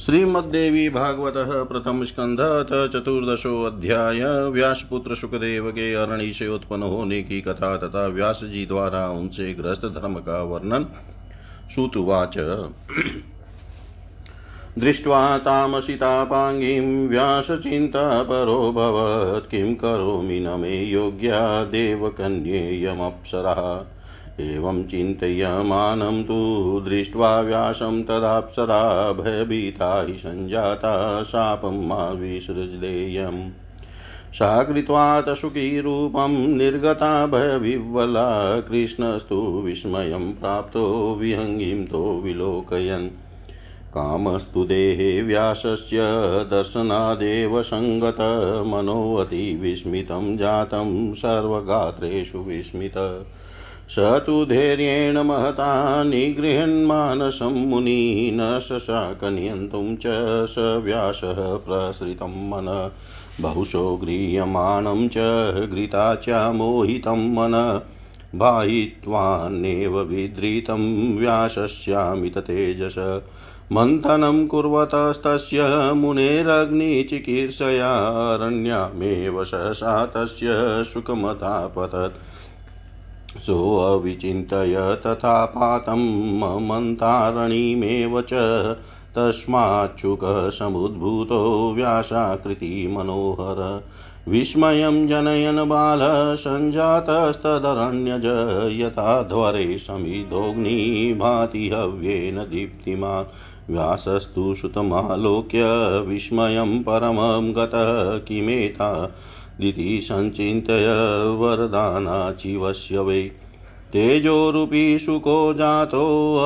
श्रीमद्देवी भागवत प्रथम स्कंध अथ चतुर्दशो अध्याय। व्यासपुत्र सुखदेव के अरणि से उत्पन्न होने की कथा तथा व्यास जी द्वारा उनसे ग्रस्त धर्म का वर्णन। सुतुवाच। दृष्ट्वा तामसितापाङ्गीं व्यासचिन्तापरोऽभवत् किं करोमि न मे योग्या देवकन्येयमप्सरः। एवं चिन्तयमानं तु दृष्ट्वा व्यासं तदाप्सरा भयभीता हि सञ्जाता शापं मा विसृजदेयम् सा कृत्वा सुखीरूपं निर्गता भयविह्वला कृष्णस्तु विस्मयं प्राप्तो विहङ्गिं तो विलोकयन्। कामस्तु देहे व्यासस्य दर्शनादेव सङ्गतमनोऽतिविस्मितं जातं सर्वगात्रेषु विस्मित। स तु धैर्येण महता निगृहन्मानसं मुनि न शशाकनियन्तुं च स व्यासः प्रसृतं मन। बहुशो गृह्यमाणं च घृता च मोहितं मन। बाहित्वान्नेव विधृतं व्यासस्यामिततेजस मन्थनं कुर्वतस्तस्य मुनेरग्निचिकीर्षयारण्यामेव सहसा तस्य सुखमतापतत् सोऽविचिन्तय तथा पातं मन्तारणीमेव च तस्माच्छुकसमुद्भूतो व्यासाकृतिमनोहर। विस्मयं जनयन् बालः सञ्जातस्तदरण्यज यथाध्वरे समिधोऽग्नि भाति हव्येन दीप्तिमान् व्यासस्तु सुतमालोक्य विस्मयं परमं गतः किमेता दिति सञ्चिन्तय वरदानाचिवस्य वै। तेजोरूपी शुको जातो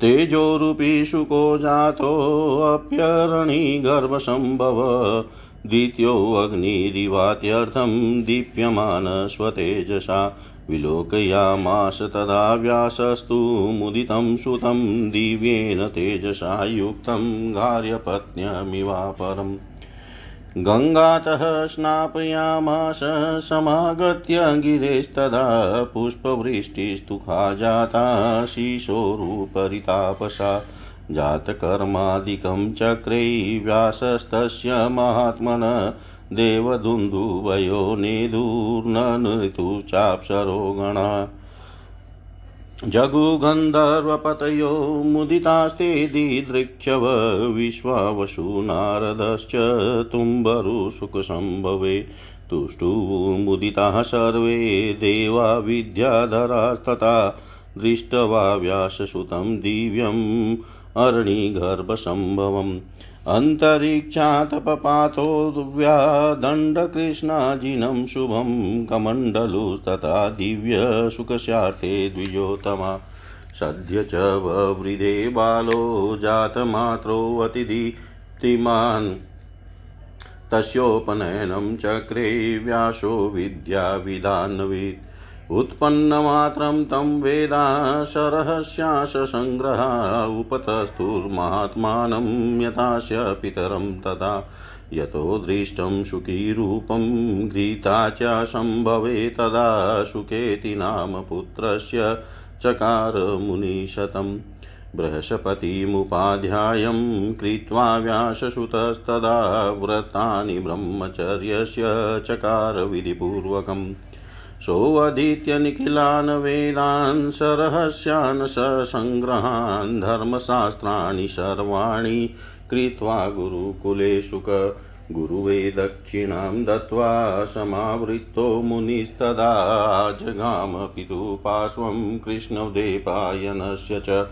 तेजोरूपी शुको जातोऽप्यरणि गर्भसम्भव। द्वितीयोऽग्निरिवात्यर्थं दीप्यमान स्वतेजसा। विलोकयामास तदा व्यासस्तु मुदितं सुतं दिव्येन तेजसा युक्तं गार्यपत्न्यमिवापरम्। गङ्गातः स्नापयामास समागत्य गिरेस्तदा पुष्पवृष्टिस्तुखा जाता शिशोरुपरितापसा। जातकर्मादिकं चक्रे व्यासस्तस्य महात्मन देवदुन्दुवयो नेदुर्नऋतुचाप्सरो गणा जगुगन्धर्वपतयो मुदितास्ते दिदृक्षव विश्वावसु नारदश्च तुम्बरुसुखसम्भवे तुष्टुमुदिताः सर्वे देवा विद्याधरास्तथा दृष्ट्वा व्याससुतं दिव्यम् अरणिगर्भसम्भवम्। अन्तरिक्षातपपातो व्यादण्डकृष्णाजिनं शुभं कमण्डलुस्तथा दिव्यसुखस्यार्थे द्विजोत्तमा। सद्य च ववृधे बालो जातमात्रोऽतिदीप्तिमान् तस्योपनयनं चक्रे व्यासो विद्याविदान्वित् उत्पन्नमात्रं तं वेदा सरहस्याशसङ्ग्रहा उपतस्तुर्मात्मानं यथास्य पितरं तदा यतो दृष्टं सुखीरूपं घृता च सम्भवे तदा सुखेति नाम पुत्रस्य चकार मुनिशतम् बृहस्पतिमुपाध्यायं कृत्वा व्याससुतस्तदा व्रतानि ब्रह्मचर्यस्य चकार विधिपूर्वकम् सोऽधीत्य निखिलान् वेदान् सरहस्यान् सङ्ग्रहान् धर्मशास्त्राणि सर्वाणि कृत्वा गुरुकुले सुख गुरुवे दक्षिणां दत्त्वा समावृत्तो मुनिस्तदा जगाम पितुपार्श्वं कृष्णदेपायनस्य च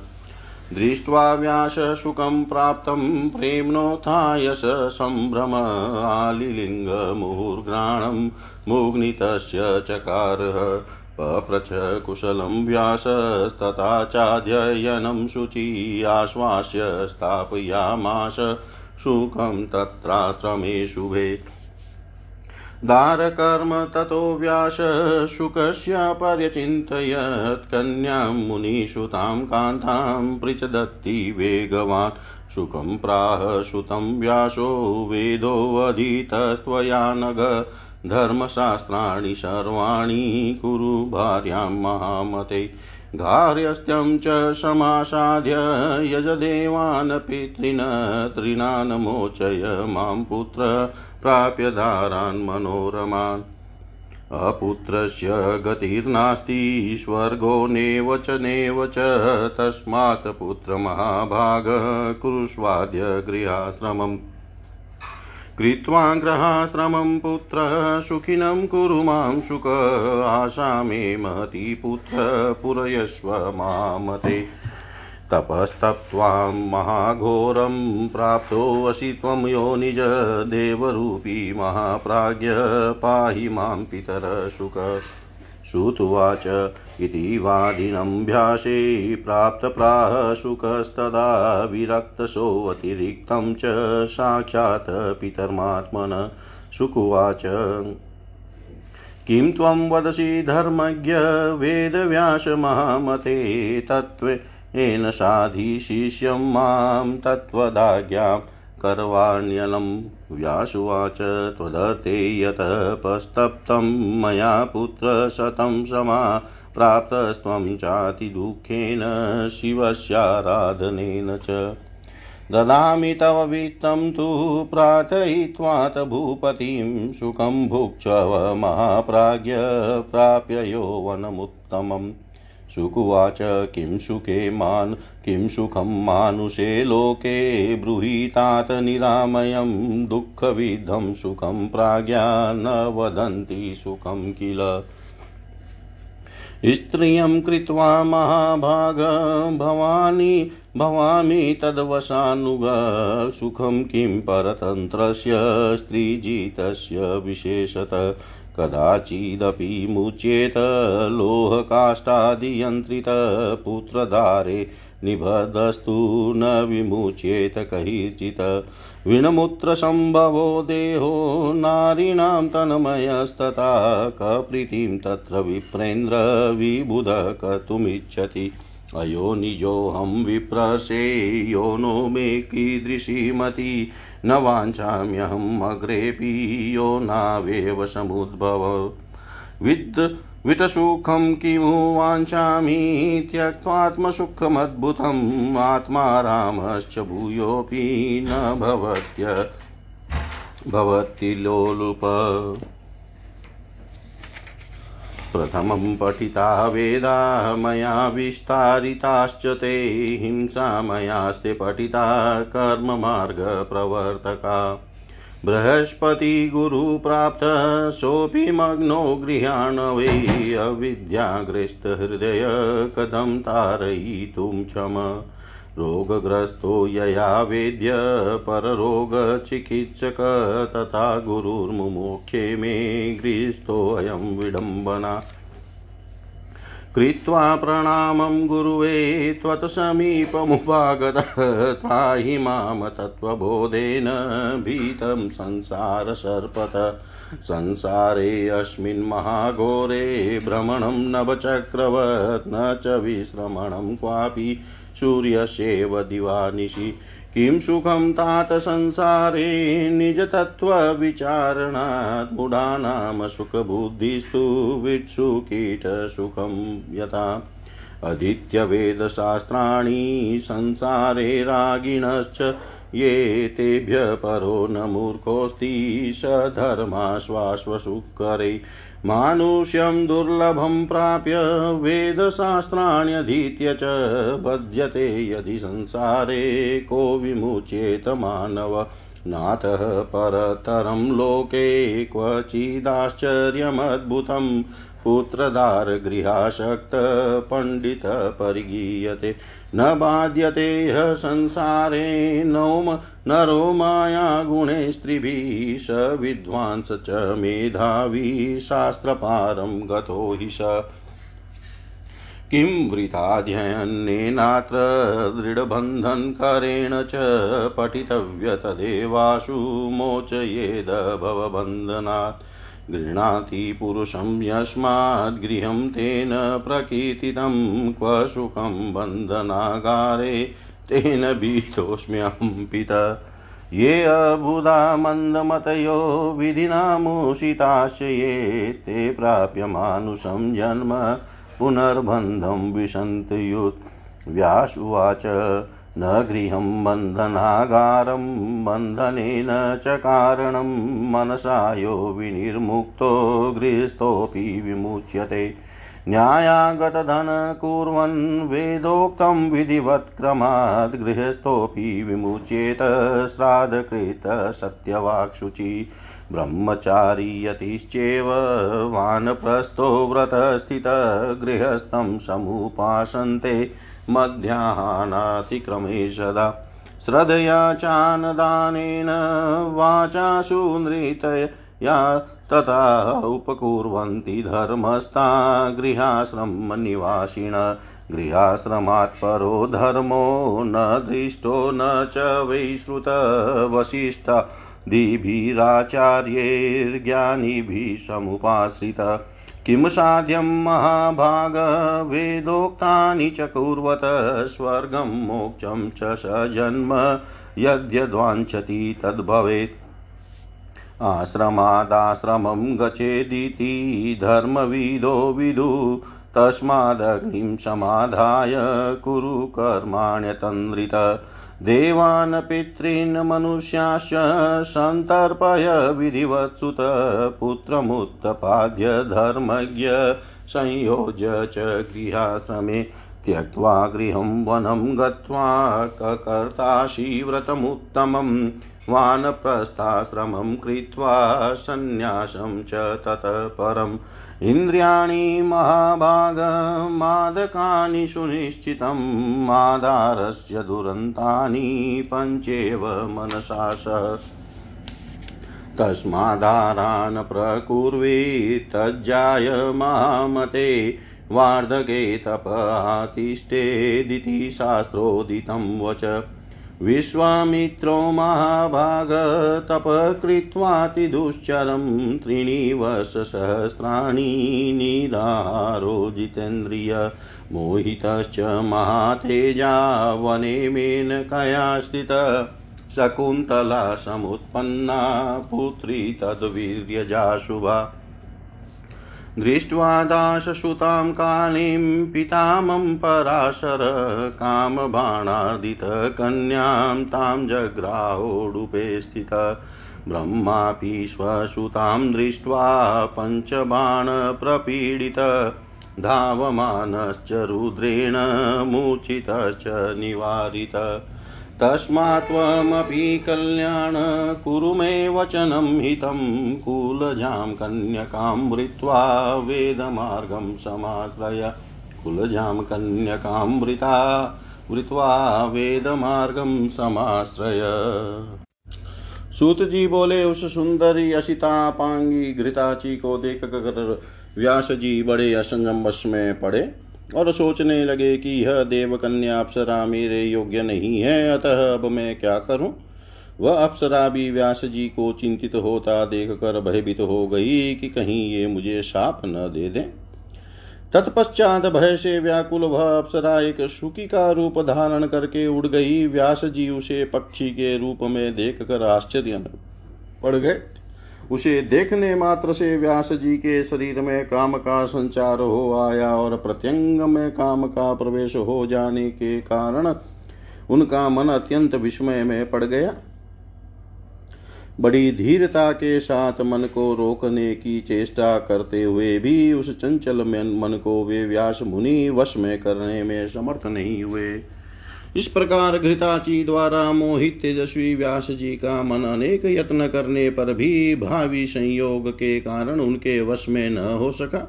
दृष्ट्वा व्याससुखं प्राप्तं प्रेम्णोत्थाय स सम्भ्रम आलिलिङ्गमुहुर्घ्राणं मुग्नितस्य चकारः पप्रच कुशलं व्यासस्तथा चाध्ययनं शुचि आश्वास्य स्थापयामास सुखं तत्राश्रमे शुभे दारकर्म ततो व्यास शुकस्य पर्यचिन्तयत् कन्यां मुनिसुतां कान्तां पृच्छदत्ति वेगवान्। सुखं प्राह सुतं व्यासो वेदोऽधीतस्त्वया नग। धर्मशास्त्राणि सर्वाणि कुरु भार्यां महामते। घार्यस्त्यं च समासाद्य यजदेवान् पितॄन् तृणान् मोचय माँ पुत्र प्राप्य दारान् मनोरमान्। अपुत्रस्य गतिर्नास्ति, स्वर्गो नेव च नेव च, तस्मात् पुत्रमहाभाग कुरुष्वाद्य गृहाश्रमम्। कृत्वा ग्रहाश्रमं पुत्र, सुखिनं कुरु माँ सुख आशा मे महती पुत्र पुरयस्व मामते। तपस्तप्त्वां महाघोरं प्राप्तोऽसि त्वं यो निज देवरूपी महाप्राज्ञ, पाहि माँ पितरशुक श्रुत्वाच इति वादिनम्भ्यासे प्राप्तप्राह शुकस्तदा विरक्तसोऽतिरिक्तं च साक्षात् पितर्मात्मन शुकुवाच किं त्वं वदसि धर्मज्ञ वेदव्यासमहामते तत्त्वेन साधिशिष्यं माँ तत्त्वदाज्ञां करवाण्यलं व्यासुवाच त्वदते यतपस्तप्तं मया पुत्रशतं समा प्राप्तस्त्वं चातिदुःखेन शिवस्याराधनेन च। ददामि तव वित्तं तु प्रार्थयित्वात भूपतिं सुखं भुक्ष्व महाप्राज्ञ प्राप्य यौवनमुत्तमम् सुकुवाच, किं सुखे मान्, किं सुखं मानुषे लोके ब्रूहीतात निरामयं दुःखविद्धं सुखं प्राज्ञा न वदन्ति सुखं किल। स्त्रियं कृत्वा महाभाग, भवानी, भवामि तद्वशानुग, सुखं किं परतन्त्रस्य, स्त्रीजितस्य विशेषत। कदाचिदपि मुच्येत लोहकाष्ठादियन्त्रितपुत्रधारे निबद्धस्तु न विमुच्येत कैर्चित् विणमुत्रसम्भवो देहो नारीणां तन्मयस्तथा कप्रीतिं तत्र विप्रेन्द्र विबुध कर्तुमिच्छति अयो निजोऽहं विप्रसे, यो नो मे कीदृशीमती न वाञ्छाम्यहम् अग्रेऽपि, यो नावेव समुद्भव। विद् वितसुखं किमु वाञ्छामि, त्यक्त्वात्मसुखमद्भुतम्, आत्मा रामश्च भूयोऽपि न भवत्य भवति लोलुप। प्रथमं पठिता वेदा मया विस्तारिताश्च ते हिंसा मयास्ते पठिता कर्ममार्गप्रवर्तका। बृहस्पतिगुरुप्राप्त सोऽपि मग्नो गृहाणवै अविद्याग्रस्तहृदय कथं तारयितुं क्षम। रोगग्रस्तो यया वेद्य पररोगचिकित्सक तथा गुरुर्मुमुखे मे गृहीस्थोऽयं विडम्बना। कृत्वा प्रणामं गुरुवे त्वत्समीपमुपागतः त्राहि माँ तत्त्वबोधेन भीतं संसारसर्पत। संसारेऽस्मिन् महाघोरे भ्रमणं नवचक्रवत् न च विश्रमणं क्वापि सूर्यस्येव दिवानिशि किं सुखं तात संसारे निजतत्त्वविचारणात् मूढानां सुखबुद्धिस्तु वित्सुकीटसुखं यथा। अधीत्यवेदशास्त्राणि संसारे रागिणश्च ये तेभ्य परो न मूर्खोऽस्ति स धर्माश्वाश्वसुकरे। मानुष्यं दुर्लभं प्राप्य वेदशास्त्राण्यधीत्य च बध्यते यदि संसारे को विमुचेत मानव। नातः परतरं लोके क्वचिदाश्चर्यमद्भुतं पुत्रधारगृहाशक्तपण्डितपरिगीयते न बाध्यते ह संसारे नौम नरो मायागुणे स्त्रिभिः स विद्वांस च मेधावी, शास्त्रपारं गतो हि स। किं वृथाध्ययनेनात्र दृढबन्धनकरेण च पठितव्य तदेवाशु मोचयेद भवबन्धनात्। गृह्णाति पुरुषं यस्माद्गृहं तेन प्रकीर्तितं क्व सुखं बन्धनागारे तेन भीतोऽस्म्यहं पिता। ये अबुधा मन्दमतयो विधिनामुषिताश्च ये ते प्राप्य मानुषं जन्म पुनर्बन्धं विशन्तयुत् व्यासुवाच, न गृहं बन्धनागारं बन्धनेन च कारणं, मनसा यो विनिर्मुक्तो, गृहस्थोऽपि विमुच्यते। न्यायागतधन कुर्वन् वेदोक्तं विधिवत्क्रमात् गृहस्थोऽपि विमुच्येत, श्राद्धकृत सत्यवाक्शुचि। ब्रह्मचारी यतिश्चेव, वानप्रस्थो व्रतस्थितः, गृहस्थं समुपासन्ते। मध्याह्नातिक्रमे सदा श्रद्धया चानदानेन वाचासु नृतया। तथा उपकुर्वन्ति धर्मस्था गृहाश्रमनिवासिन गृहाश्रमात् परो धर्मो न दृष्टो न च वै श्रुतवसिष्ठादिभिराचार्यैर्ज्ञानिभिः समुपाश्रित किं साध्यं महाभाग वेदोक्तानि च कुर्वत, स्वर्गं मोक्षं च स जन्म, यद्यद्वाञ्छति तद्भवेत्। आश्रमादाश्रमं गच्छेदिति, धर्मविदो विदु, तस्मादग्निं समाधाय कुरु कर्माण्यतन्द्रित। देवान् पितॄन् मनुष्याश्च सन्तर्पय विधिवत्सुत पुत्रमुत्पाद्य धर्मज्ञ संयोज्य च गृहाश्रमे त्यक्त्वा गृहं वनं गत्वा ककर्तासि व्रतमुत्तमम् वानप्रस्थाश्रमं कृत्वा सन्न्यासं च ततः परम् इन्द्रियाणि महाभागमादकानि सुनिश्चितं, मादारस्य दुरन्तानि पञ्चेव मनसा सह तस्मादारान् प्रकुर्वे, तज्जाय मामते, वार्धके तपातिष्ठेदिति शास्त्रोदितं वच। विश्वामित्रो महाभागतपः कृत्वातिदुश्चरं त्रीणि वर्षसहस्राणि निराहारो जितेन्द्रिय मोहितश्च महातेजा वने मेनकया स्थितः शकुन्तला समुत्पन्ना पुत्री तद्वीर्यजा शुभा दृष्ट्वा दाससुतां कालीं पितामं पराशर, कामबाणार्दितकन्यां तां जग्राहोडुपे स्थित ब्रह्मापि स्वसुतां दृष्ट्वा पञ्चबाणप्रपीडित, धावमानश्च रुद्रेण मूर्छितश्च निवारित। तस्मात् त्वमपि कल्याण कुरु मे वचनं हितं कुलजां कन्यकां वृत्वा वेदमार्गं समाश्रय। कुलजां कन्यकां वृता वृत्वा वेदमार्गं समाश्रय। सूत जी बोले, उस सुंदरी असिता पांगी घृताची को देख कर व्यास जी बड़े असंगम में पड़े। और सोचने लगे कि यह देवकन्या अप्सरा मेरे योग्य नहीं है, अतः अब मैं क्या करूँ? वह अप्सरा भी व्यास जी को चिंतित होता देखकर भयभीत हो गई कि कहीं ये मुझे साप न दे दे। तत्पश्चात भय से व्याकुल वह अप्सरा एक सुखी का रूप धारण करके उड़ गई। व्यास जी उसे पक्षी के रूप में देख कर आश्चर्य पड़ गए। उसे देखने मात्र से व्यास जी के शरीर में काम का संचार हो आया और प्रत्यंग में काम का प्रवेश हो जाने के कारण उनका मन अत्यंत विस्मय में पड़ गया। बड़ी धीरता के साथ मन को रोकने की चेष्टा करते हुए भी उस चंचल मन को वे व्यास मुनि वश में करने में समर्थ नहीं हुए। इस प्रकार घृताची द्वारा मोहित तेजस्वी व्यास जी का मन अनेक यत्न करने पर भी भावी संयोग के कारण उनके वश में न हो सका।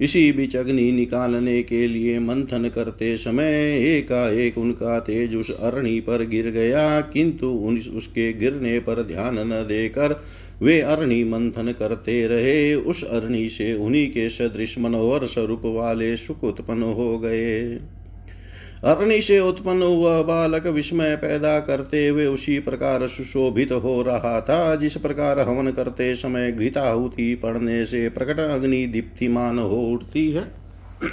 इसी बीच अग्नि निकालने के लिए मंथन करते समय एकाएक उनका तेज उस अरणी पर गिर गया, किंतु उसके गिरने पर ध्यान न देकर वे अरणी मंथन करते रहे। उस अरणी से उन्हीं के सदृश मनोहर स्वरूप वाले सुख उत्पन्न हो गए। अग्नि से उत्पन्न हुआ बालक विस्मय पैदा करते हुए उसी प्रकार सुशोभित हो रहा था, जिस प्रकार हवन करते समय घृताहुति पड़ने से प्रकट अग्नि दीप्तिमान हो उठती है।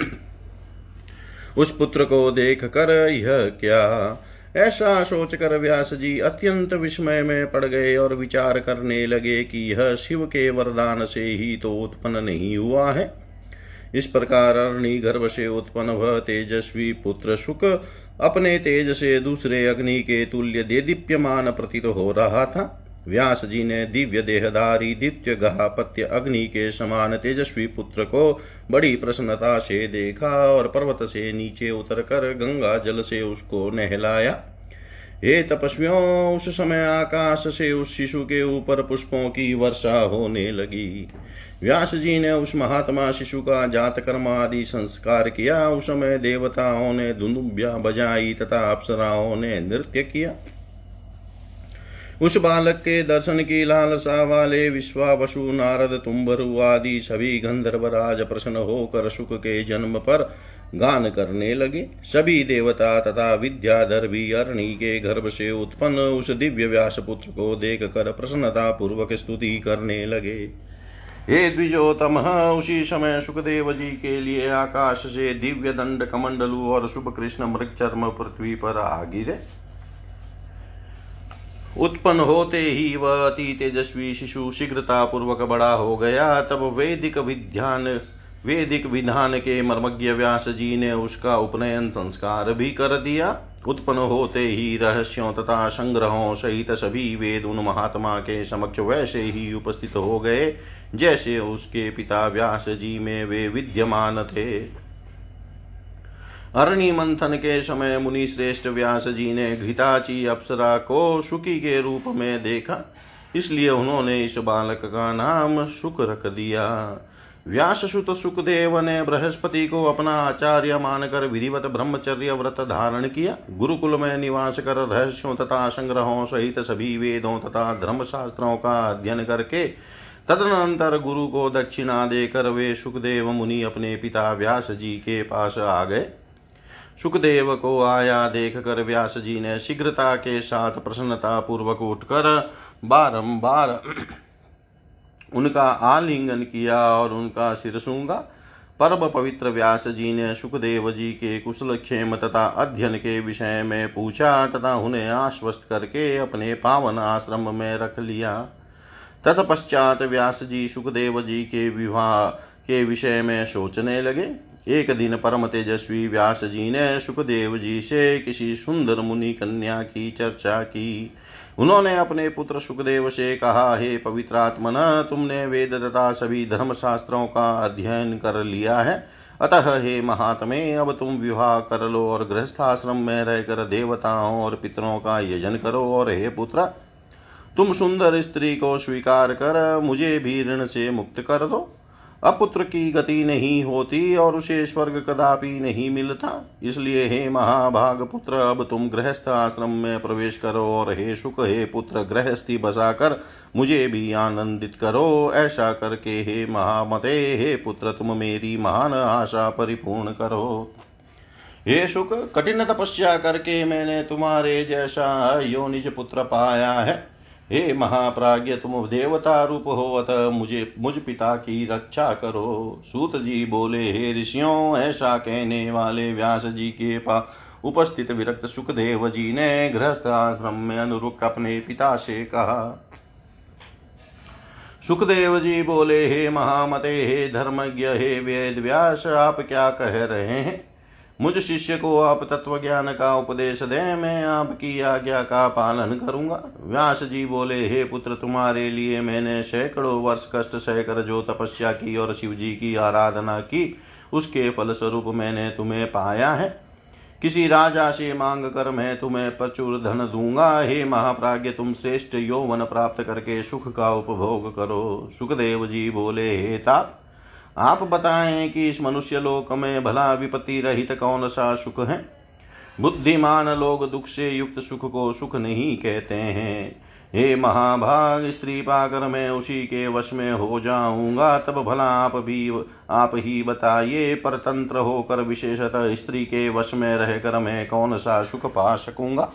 उस पुत्र को देख कर यह क्या? ऐसा सोचकर व्यास जी अत्यंत विस्मय में पड़ गए और विचार करने लगे कि यह शिव के वरदान से ही तो उत्पन्न नहीं हुआ है। इस प्रकार अरणि गर्भ से उत्पन्न वह तेजस्वी पुत्र सुख अपने तेज से दूसरे अग्नि के तुल्य देदीप्यमान प्रतीत हो रहा था। व्यास जी ने दिव्य देहधारी, दित्य गहापत्य अग्नि के समान तेजस्वी पुत्र को बड़ी प्रसन्नता से देखा और पर्वत से नीचे उतरकर गंगा जल से उसको नहलाया। हे तपस्वियों उस समय आकाश से उस शिशु के ऊपर पुष्पों की वर्षा होने लगी। व्यास जी ने उस महात्मा शिशु का जात कर्म आदि संस्कार किया। उस समय देवताओं ने धुनुब्या बजाई तथा अप्सराओं ने नृत्य किया। उस बालक के दर्शन की लालसा वाले विश्वावसु, नारद तुम्बरु आदि सभी गंधर्व राज प्रसन्न होकर सुख के जन्म पर गान करने लगे। सभी देवता तथा विद्याधर भी अरणि के गर्भ से उत्पन्न उस दिव्य व्यास पुत्र को देख कर प्रसन्नता पूर्वक स्तुति करने लगे। हे द्विजोतम उसी समय सुखदेव जी के लिए आकाश से दिव्य दंड कमंडलु और शुभ कृष्ण मृग चर्म पृथ्वी पर आ गिरे। उत्पन्न होते ही वह अति तेजस्वी शिशु शीघ्रता पूर्वक बड़ा हो गया। तब वैदिक विज्ञान वैदिक विधान के मर्मज्ञ व्यास जी ने उसका उपनयन संस्कार भी कर दिया। उत्पन्न होते ही रहस्यों तथा संग्रहों सहित सभी वेद उन महात्मा के समक्ष वैसे ही उपस्थित हो गए, जैसे उसके पिता व्यास जी में वे विद्यमान थे। अरणि मंथन के समय मुनि श्रेष्ठ व्यास जी ने घृताची अप्सरा को सुखी के रूप में देखा, इसलिए उन्होंने इस बालक का नाम सुख रख दिया। व्यास सुत सुखदेव ने बृहस्पति को अपना आचार्य मानकर विधिवत ब्रह्मचर्य व्रत धारण किया। गुरुकुल में निवास कर रहस्यों तथा संग्रहों सहित सभी वेदों तथा धर्मशास्त्रों का अध्ययन करके तदनंतर गुरु को दक्षिणा देकर वे सुखदेव मुनि अपने पिता व्यास जी के पास आ गए। सुखदेव को आया देख कर व्यास जी ने शीघ्रता के साथ प्रसन्नता पूर्वक उठकर बारंबार उनका आलिंगन किया और उनका सिर सूँगा परम पवित्र व्यास जी ने सुखदेव जी के कुशल क्षेम तथा अध्ययन के विषय में पूछा तथा उन्हें आश्वस्त करके अपने पावन आश्रम में रख लिया। तत्पश्चात व्यास जी सुखदेव जी के विवाह के विषय में सोचने लगे। एक दिन परम तेजस्वी व्यास जी ने सुखदेव जी से किसी सुंदर मुनि कन्या की चर्चा की। उन्होंने अपने पुत्र सुखदेव से कहा, हे पवित्रात्मन तुमने वेद तथा सभी धर्म शास्त्रों का अध्ययन कर लिया है। अतः हे महात्मे, अब तुम विवाह कर लो और गृहस्थाश्रम में रहकर देवताओं और पितरों का यजन करो। और हे पुत्र, तुम सुंदर स्त्री को स्वीकार कर मुझे भी ऋण से मुक्त कर दो। अपुत्र की गति नहीं होती और उसे स्वर्ग कदापि नहीं मिलता। इसलिए हे महाभाग पुत्र, अब तुम गृहस्थ आश्रम में प्रवेश करो और हे सुख, हे पुत्र, गृहस्थी बसा कर मुझे भी आनंदित करो। ऐसा करके हे महामते, हे पुत्र, तुम मेरी महान आशा परिपूर्ण करो। हे सुख, कठिन तपस्या करके मैंने तुम्हारे जैसा योनिज पुत्र पाया है। हे महाप्राज्य तुम देवता रूप हो अतः मुझे, मुझ पिता की रक्षा करो। सूत जी बोले, हे ऋषियों, ऐसा कहने वाले व्यास जी के पास उपस्थित विरक्त सुखदेव जी ने गृहस्थ आश्रम में अनुरुक अपने पिता से कहा। सुखदेव जी बोले, हे महामते, हे धर्मज्ञ, हे वेद व्यास, आप क्या कह रहे हैं? मुझ शिष्य को आप तत्व ज्ञान का उपदेश दें, मैं आपकी आज्ञा का पालन करूँगा। व्यास जी बोले, हे पुत्र, तुम्हारे लिए मैंने सैकड़ों वर्ष कष्ट सहकर जो तपस्या की और शिव जी की आराधना की, उसके फलस्वरूप मैंने तुम्हें पाया है। किसी राजा से मांग कर मैं तुम्हें प्रचुर धन दूँगा। हे महाप्राज्य तुम श्रेष्ठ यौवन प्राप्त करके सुख का उपभोग करो। सुखदेव जी बोले, हे तात आप बताएँ कि इस मनुष्य लोक में भला विपत्ति रहित कौन सा सुख है? बुद्धिमान लोग दुख से युक्त सुख को सुख नहीं कहते हैं। हे महाभाग, स्त्री पाकर मैं उसी के वश में हो जाऊँगा। तब भला आप भी, आप ही बताइए, परतंत्र होकर विशेषतः स्त्री के वश में रहकर मैं कौन सा सुख पा सकूँगा?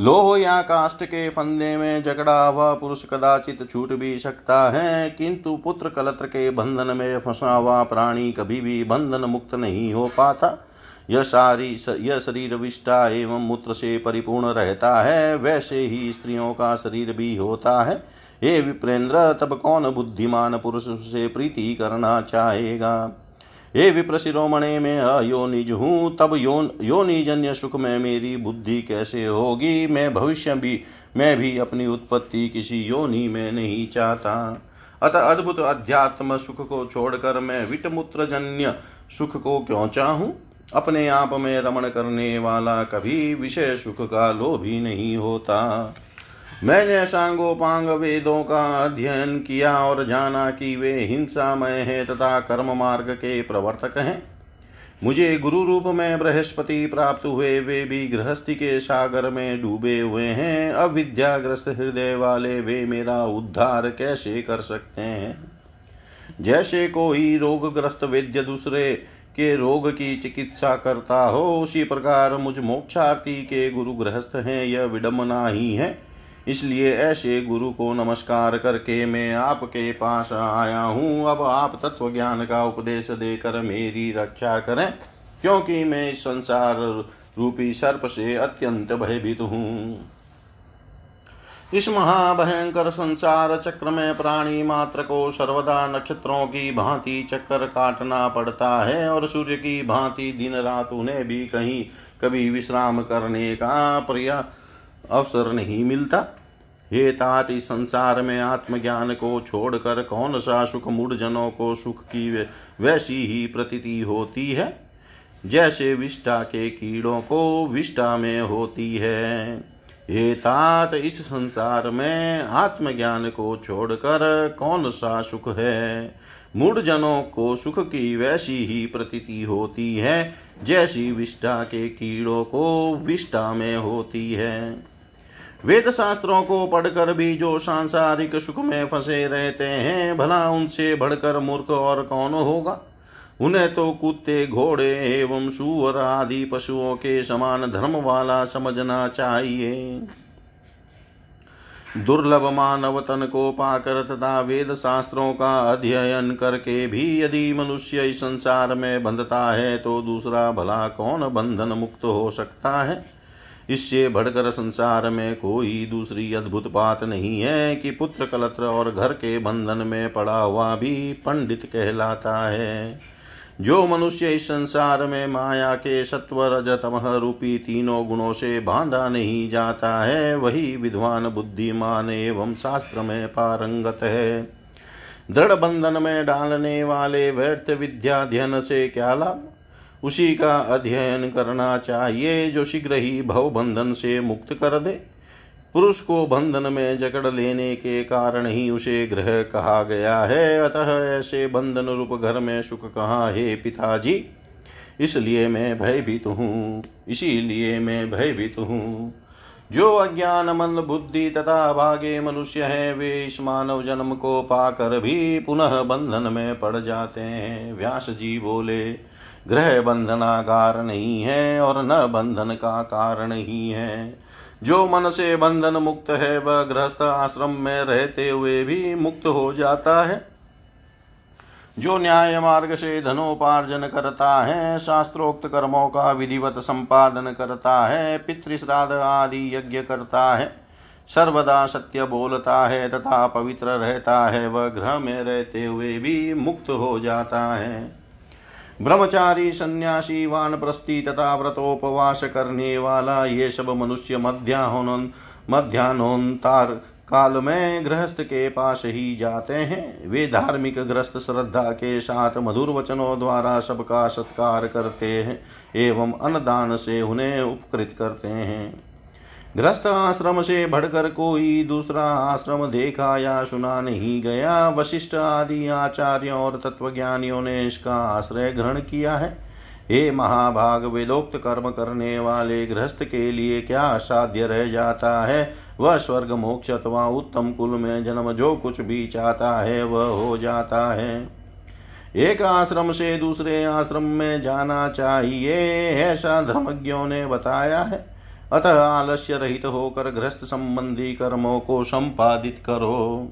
लोह या काष्ट के फंदे में जकड़ा हुआ पुरुष कदाचित छूट भी सकता है, किंतु पुत्र कलत्र के बंधन में फंसा हुआ प्राणी कभी भी बंधन मुक्त नहीं हो पाता। यह सारी यह शरीर विष्टा एवं मूत्र से परिपूर्ण रहता है, वैसे ही स्त्रियों का शरीर भी होता है। हे विप्रेंद्र, तब कौन बुद्धिमान पुरुष से प्रीति करना चाहेगा? हे विप्र शिरोमणे, में अयोनिज हूँ, तब योन योनिजन्य सुख में मेरी बुद्धि कैसे होगी? मैं भविष्य भी, मैं भी अपनी उत्पत्ति किसी योनि में नहीं चाहता। अतः अद्भुत अध्यात्म सुख को छोड़कर मैं विटमूत्र जन्य सुख को क्यों चाहूँ? अपने आप में रमण करने वाला कभी विषय सुख का लोभी नहीं होता। मैंने सांगोपांग वेदों का अध्ययन किया और जाना कि वे हिंसामय है तथा कर्म मार्ग के प्रवर्तक हैं। मुझे गुरु रूप में बृहस्पति प्राप्त हुए, वे भी गृहस्थी के सागर में डूबे हुए हैं। अविद्याग्रस्त हृदय वाले वे मेरा उद्धार कैसे कर सकते हैं? जैसे कोई रोगग्रस्त वैद्य दूसरे के रोग की चिकित्सा करता हो, उसी प्रकार मुझ मोक्षार्थी के गुरु गृहस्थ हैं, यह विडम्बना ही है। इसलिए ऐसे गुरु को नमस्कार करके मैं आपके पास आया हूँ। अब आप तत्व ज्ञान का उपदेश देकर मेरी रक्षा करें, क्योंकि मैं इस संसार रूपी सर्प से अत्यंत भयभीत हूँ। इस महाभयंकर संसार चक्र में प्राणी मात्र को सर्वदा नक्षत्रों की भांति चक्कर काटना पड़ता है, और सूर्य की भांति दिन रात उन्हें भी कहीं कभी विश्राम करने का पर्या अवसर नहीं मिलता। हे तात इस संसार में आत्मज्ञान को छोड़कर कौन सा सुख मूढ़ जनों को सुख की वैसी ही प्रतीति होती है? जैसे विष्टा के कीड़ों को विष्टा में होती है। हे तात, इस संसार में आत्मज्ञान को छोड़कर कौन सा सुख है? मूढ़ जनों को सुख की वैसी ही प्रतीति होती है, जैसी विष्टा के कीड़ों को विष्टा में होती है। वेद शास्त्रों को पढ़कर भी जो सांसारिक सुख में फंसे रहते हैं, भला उनसे बढ़कर मूर्ख और कौन होगा? उन्हें तो कुत्ते, घोड़े एवं सुअर आदि पशुओं के समान धर्म वाला समझना चाहिए। दुर्लभ मानव तन को पाकर तथा वेद शास्त्रों का अध्ययन करके भी यदि मनुष्य इस संसार में बंधता है तो दूसरा भला कौन बंधन मुक्त हो सकता है? इससे बढ़कर संसार में कोई दूसरी अद्भुत बात नहीं है कि पुत्र कलत्र और घर के बंधन में पड़ा हुआ भी पंडित कहलाता है। जो मनुष्य इस संसार में माया के सत्व रज तमह रूपी तीनों गुणों से बांधा नहीं जाता है, वही विद्वान बुद्धिमान एवं शास्त्र में पारंगत है। दृढ़ बंधन में डालने वाले व्यर्थ विद्याध्ययन से क्या लाभ? उसी का अध्ययन करना चाहिए, जो शीघ्र ही भव बंधन से मुक्त कर दे। पुरुष को बंधन में जकड़ लेने के कारण ही उसे ग्रह कहा गया है। अतः ऐसे बंधन रूप घर में सुख कहाँ है, पिताजी? इसलिए मैं भयभीत हूँ। इसीलिए मैं भयभीत हूँ। जो अज्ञान मन बुद्धि तथा भागे मनुष्य है, वे इस मानव जन्म को पाकर भी पुनः बंधन में पड़ जाते हैं। व्यास जी बोले ग्रह बंधनागार नहीं है और न बंधन का कारण ही है। जो मन से बंधन मुक्त है, वह गृहस्थ आश्रम में रहते हुए भी मुक्त हो जाता है। जो न्याय मार्ग से धनोपार्जन करता है, शास्त्रोक्त कर्मों का विधिवत संपादन करता है, पितृश्राद्ध आदि यज्ञ करता है, सर्वदा सत्य बोलता है तथा पवित्र रहता है, वह ग्रह में रहते हुए भी मुक्त हो जाता है। ब्रह्मचारी सन्यासी वानप्रस्थी तथा व्रतोपवास करने वाला ये सब मनुष्य मध्याह्न मध्यान्होन्तार काल में गृहस्थ के पास ही जाते हैं। वे धार्मिक ग्रस्त श्रद्धा के साथ मधुर वचनों द्वारा सबका सत्कार करते हैं एवं अन्नदान से उन्हें उपकृत करते हैं। गृहस्थ आश्रम से भड़कर कोई दूसरा आश्रम देखा या सुना नहीं गया। वशिष्ठ आदि आचार्यों और तत्वज्ञानियों ने इसका आश्रय ग्रहण किया है। हे महाभाग, वेदोक्त कर्म करने वाले गृहस्थ के लिए क्या असाध्य रह जाता है? वह स्वर्ग, मोक्ष अथवा उत्तम कुल में जन्म जो कुछ भी चाहता है, वह हो जाता है। एक आश्रम से दूसरे आश्रम में जाना चाहिए, ऐसा धर्मज्ञों ने बताया है। अतः आलस्य रहित होकर गृहस्थ संबंधी कर्मों को संपादित करो।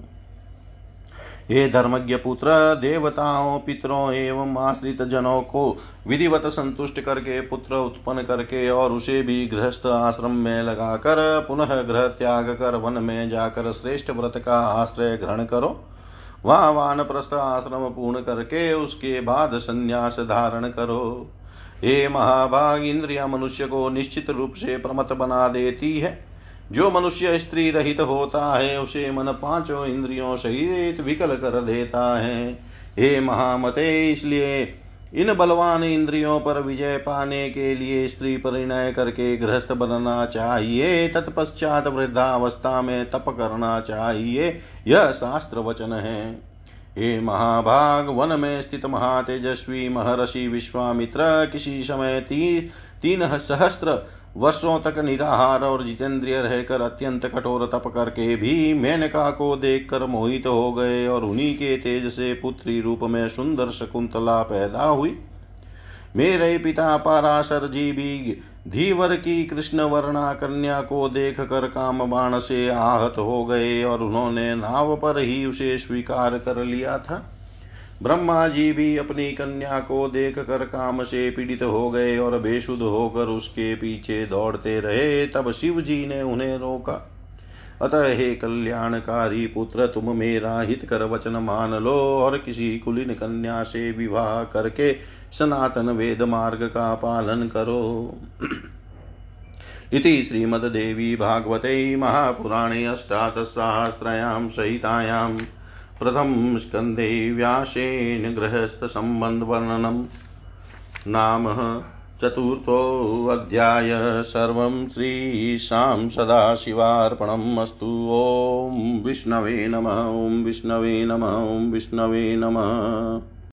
हे धर्मज्ञ पुत्र, देवताओं, पितरों एवं आश्रित जनों को विधिवत संतुष्ट करके, पुत्र उत्पन्न करके और उसे भी गृहस्थ आश्रम में लगाकर, पुनः ग्रह त्याग कर वन में जाकर श्रेष्ठ व्रत का आश्रय ग्रहण करो। वहाँ वानप्रस्थ आश्रम पूर्ण करके उसके बाद संन्यास धारण करो। हे महाभाग, इंद्रिया मनुष्य को निश्चित रूप से प्रमत बना देती है। जो मनुष्य स्त्री रहित होता है, उसे मन पाँचों इंद्रियों सहित विकल कर देता है। हे महामते, इसलिए इन बलवान इंद्रियों पर विजय पाने के लिए स्त्री परिणय करके गृहस्थ बनना चाहिए। तत्पश्चात वृद्धावस्था में तप करना चाहिए। यह शास्त्र वचन है। हे महाभाग वन में स्थित महातेजस्वी महर्षि विश्वामित्र किसी समय ती, तीन सहस्त्र वर्षों तक निराहार और जितेंद्रिय रहकर अत्यंत कठोर तप करके भी मेनका को देखकर मोहित हो गए और उन्हीं के तेज से पुत्री रूप में सुंदर शकुंतला पैदा हुई। मेरे पिता पाराशर जी भी धीवर की कृष्ण वर्णा कन्या को देख कर काम बाण से आहत हो गए और उन्होंने नाव पर ही उसे स्वीकार कर लिया था। ब्रह्मा जी भी अपनी कन्या को देख कर काम से पीड़ित हो गए और बेशुद्ध होकर उसके पीछे दौड़ते रहे। तब शिव जी ने उन्हें रोका। अतः हे कल्याणकारी पुत्र, तुम मेरा हित कर वचन मान लो और किसी कुलीन कन्या से विवाह करके सनातन वेद मार्ग का पालन करो। इति श्रीमद्देवी भागवते महापुराणे अष्टादशसहस्रयां सहितायां प्रथम स्कन्धे व्यासेन गृहस्थसम्बन्धवर्णनं नाम चतुर्थोऽध्याय सर्वं श्रीशां सदाशिवार्पणम् अस्तु। ॐ विष्णवे नमः ॐ विष्णवे नम ॐ विष्णवे नमः।